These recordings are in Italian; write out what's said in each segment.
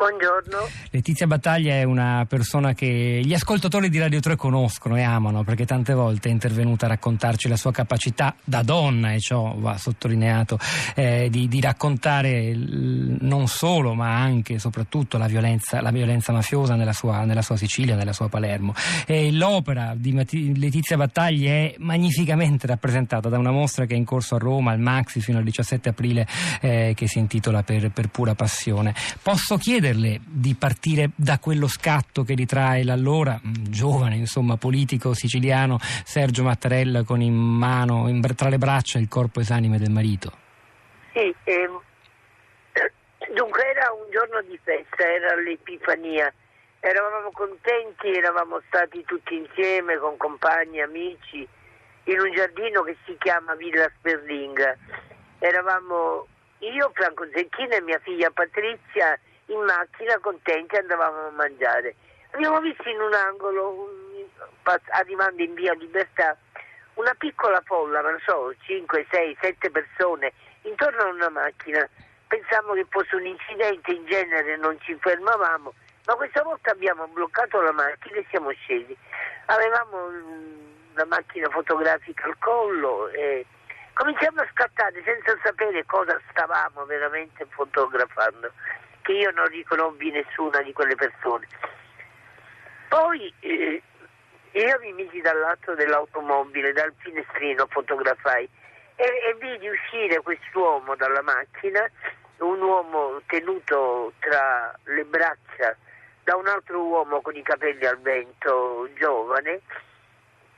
Buongiorno. Letizia Battaglia è una persona che gli ascoltatori di Radio 3 conoscono e amano perché tante volte è intervenuta a raccontarci la sua capacità da donna, e ciò va sottolineato, eh, di, di, raccontare non solo ma anche e soprattutto la violenza, la violenza mafiosa nella sua, nella sua, Sicilia, nella sua Palermo. E l'opera di Letizia Battaglia è magnificamente rappresentata da una mostra che è in corso a Roma, al Maxi, fino al 17 aprile, eh, che si intitola per, per pura passione. Posso chiedere chiederle di partire da quello scatto che ritrae l'allora mm, giovane insomma, politico siciliano Sergio Mattarella con in mano, in, tra le braccia, il corpo esanime del marito. Sì, ehm, dunque era un giorno di festa, era l'Epifania. Eravamo contenti, eravamo stati tutti insieme con compagni, amici, in un giardino che si chiama Villa Sperlinga. Eravamo io, Franco Zecchino e mia figlia Patrizia in macchina contenti andavamo a mangiare. Abbiamo visto in un angolo, arrivando in via Libertà, una piccola folla, non so, 5, 6, 7 persone intorno a una macchina. Pensiamo che fosse un incidente, in genere non ci fermavamo, ma questa volta abbiamo bloccato la macchina e siamo scesi. Avevamo la macchina fotografica al collo e cominciamo a scattare senza sapere cosa stavamo veramente fotografando che io non riconobbi nessuna di quelle persone. Poi eh, io mi misi dal lato dell'automobile, dal finestrino, fotografai e, e vidi uscire quest'uomo dalla macchina, un uomo tenuto tra le braccia da un altro uomo con i capelli al vento, giovane,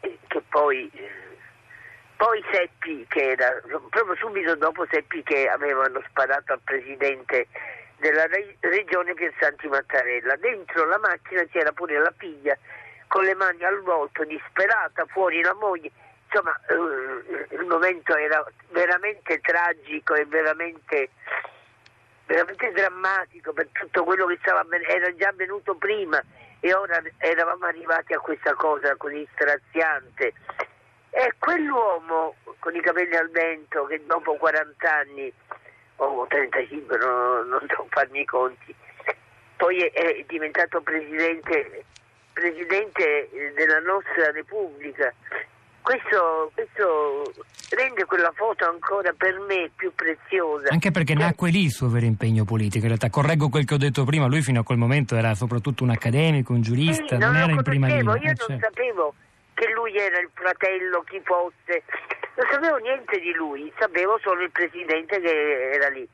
che poi, poi seppi che era, proprio subito dopo seppi che avevano sparato al presidente della regione Piersanti Mattarella. Dentro la macchina c'era pure la figlia con le mani al volto, disperata, fuori la moglie. Insomma, eh, il momento era veramente tragico e veramente, veramente drammatico per tutto quello che stava era già avvenuto prima e ora eravamo arrivati a questa cosa così straziante. E quell'uomo con i capelli al vento che dopo 40 anni o 35, no, non so farmi i conti. Poi è, è diventato presidente, presidente, della nostra Repubblica. Questo, questo, rende quella foto ancora per me più preziosa. Anche perché cioè, nacque lì il suo vero impegno politico. In realtà, correggo quel che ho detto prima, lui fino a quel momento era soprattutto un accademico, un giurista, sì, non, non era in prima linea. Io non certo. sapevo che lui era il fratello, chi fosse non sapevo niente di lui, sapevo solo il presidente che era lì.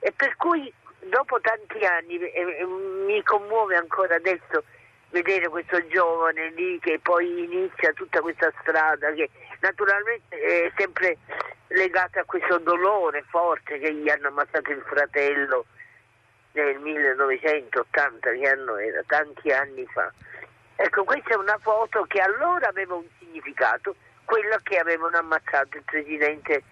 E per cui dopo tanti anni e, e, mi commuove ancora adesso vedere questo giovane lì che poi inizia tutta questa strada che naturalmente è sempre legata a questo dolore forte che gli hanno ammazzato il fratello nel 1980, che anno era, tanti anni fa. Ecco, questa è una foto che allora aveva un significato quello che avevano ammazzato il presidente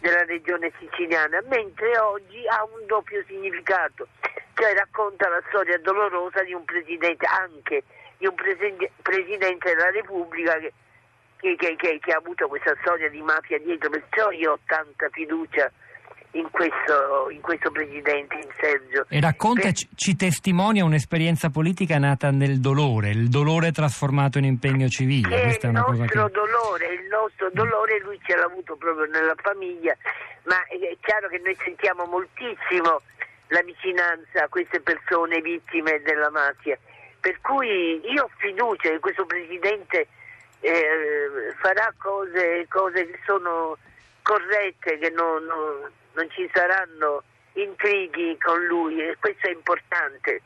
della regione siciliana, mentre oggi ha un doppio significato, cioè racconta la storia dolorosa di un presidente, anche di un presidente della Repubblica che, che, che, che, ha avuto questa storia di mafia dietro, perciò io ho tanta fiducia in questo, in questo presidente, in Sergio. E racconta, per... ci testimonia un'esperienza politica nata nel dolore, il dolore trasformato in impegno civile. Questa è il nostro che... dolore, nostro dolore lui ce l'ha avuto proprio nella famiglia, ma è chiaro che noi sentiamo moltissimo la vicinanza a queste persone vittime della mafia. Per cui io ho fiducia che questo presidente eh, farà cose, cose, che sono corrette, che non, non non ci saranno intrighi con lui e questo è importante.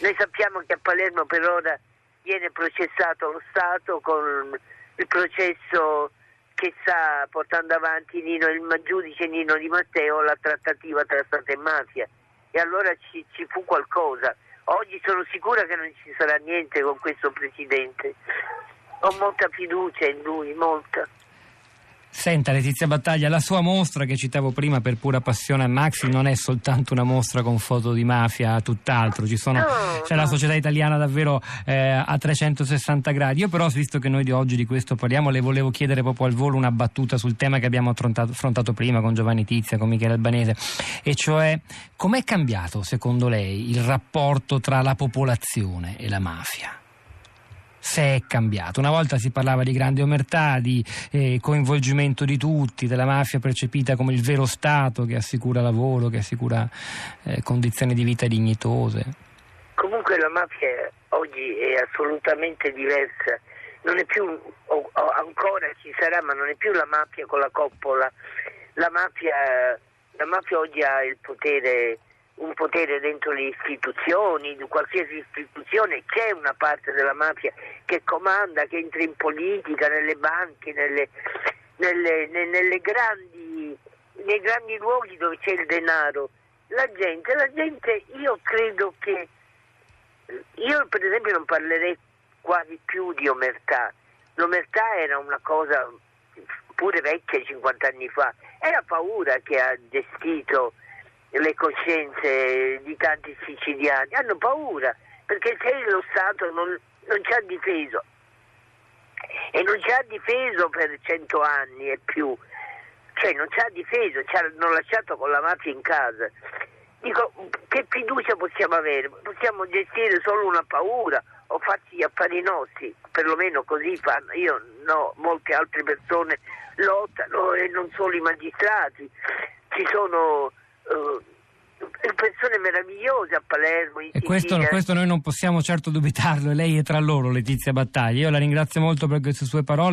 Noi sappiamo che a Palermo per ora viene processato lo Stato con il processo che sta portando avanti Nino, il giudice Nino Di Matteo la trattativa tra Stato e mafia e allora ci, ci fu qualcosa. Oggi sono sicura che non ci sarà niente con questo Presidente. Ho molta fiducia in lui, molta. Senta Letizia Battaglia, la sua mostra che citavo prima per pura passione a Maxi non è soltanto una mostra con foto di mafia, tutt'altro, Sono, no, c'è la società italiana davvero eh, a 360 gradi. Io però, visto che noi di oggi di questo parliamo, le volevo chiedere proprio al volo una battuta sul tema che abbiamo affrontato, affrontato prima con Giovanni Tizia, con Michele Albanese, e cioè com'è cambiato secondo lei il rapporto tra la popolazione e la mafia? Se è cambiato. Una volta si parlava di grande omertà, di eh, coinvolgimento di tutti, della mafia percepita come il vero Stato che assicura lavoro, che assicura eh, condizioni di vita dignitose. Comunque la mafia oggi è assolutamente diversa, non è più, o, o ancora ci sarà, ma non è più la mafia con la coppola. La mafia, la mafia oggi ha il potere un potere dentro le istituzioni, di qualsiasi istituzione, c'è una parte della mafia che comanda, che entra in politica, nelle banche, nelle, nelle, nelle grandi, nei grandi luoghi dove c'è il denaro. La gente, la gente, io credo che, io per esempio non parlerei quasi più di omertà, l'omertà era una cosa pure vecchia 50 anni fa, era paura che ha gestito le coscienze di tanti siciliani, hanno paura perché se lo Stato non, non ci ha difeso e non ci ha difeso per cento anni e più, cioè non ci ha difeso, ci hanno lasciato con la mafia in casa. Dico, che fiducia possiamo avere? Possiamo gestire solo una paura o farci gli affari nostri, perlomeno così fanno. Io no, molte altre persone lottano e non solo i magistrati. Ci sono persone meravigliose a Palermo. e questo, questo, noi non possiamo certo dubitarlo, lei è tra loro, Letizia Battaglia. Io la ringrazio molto per queste sue parole.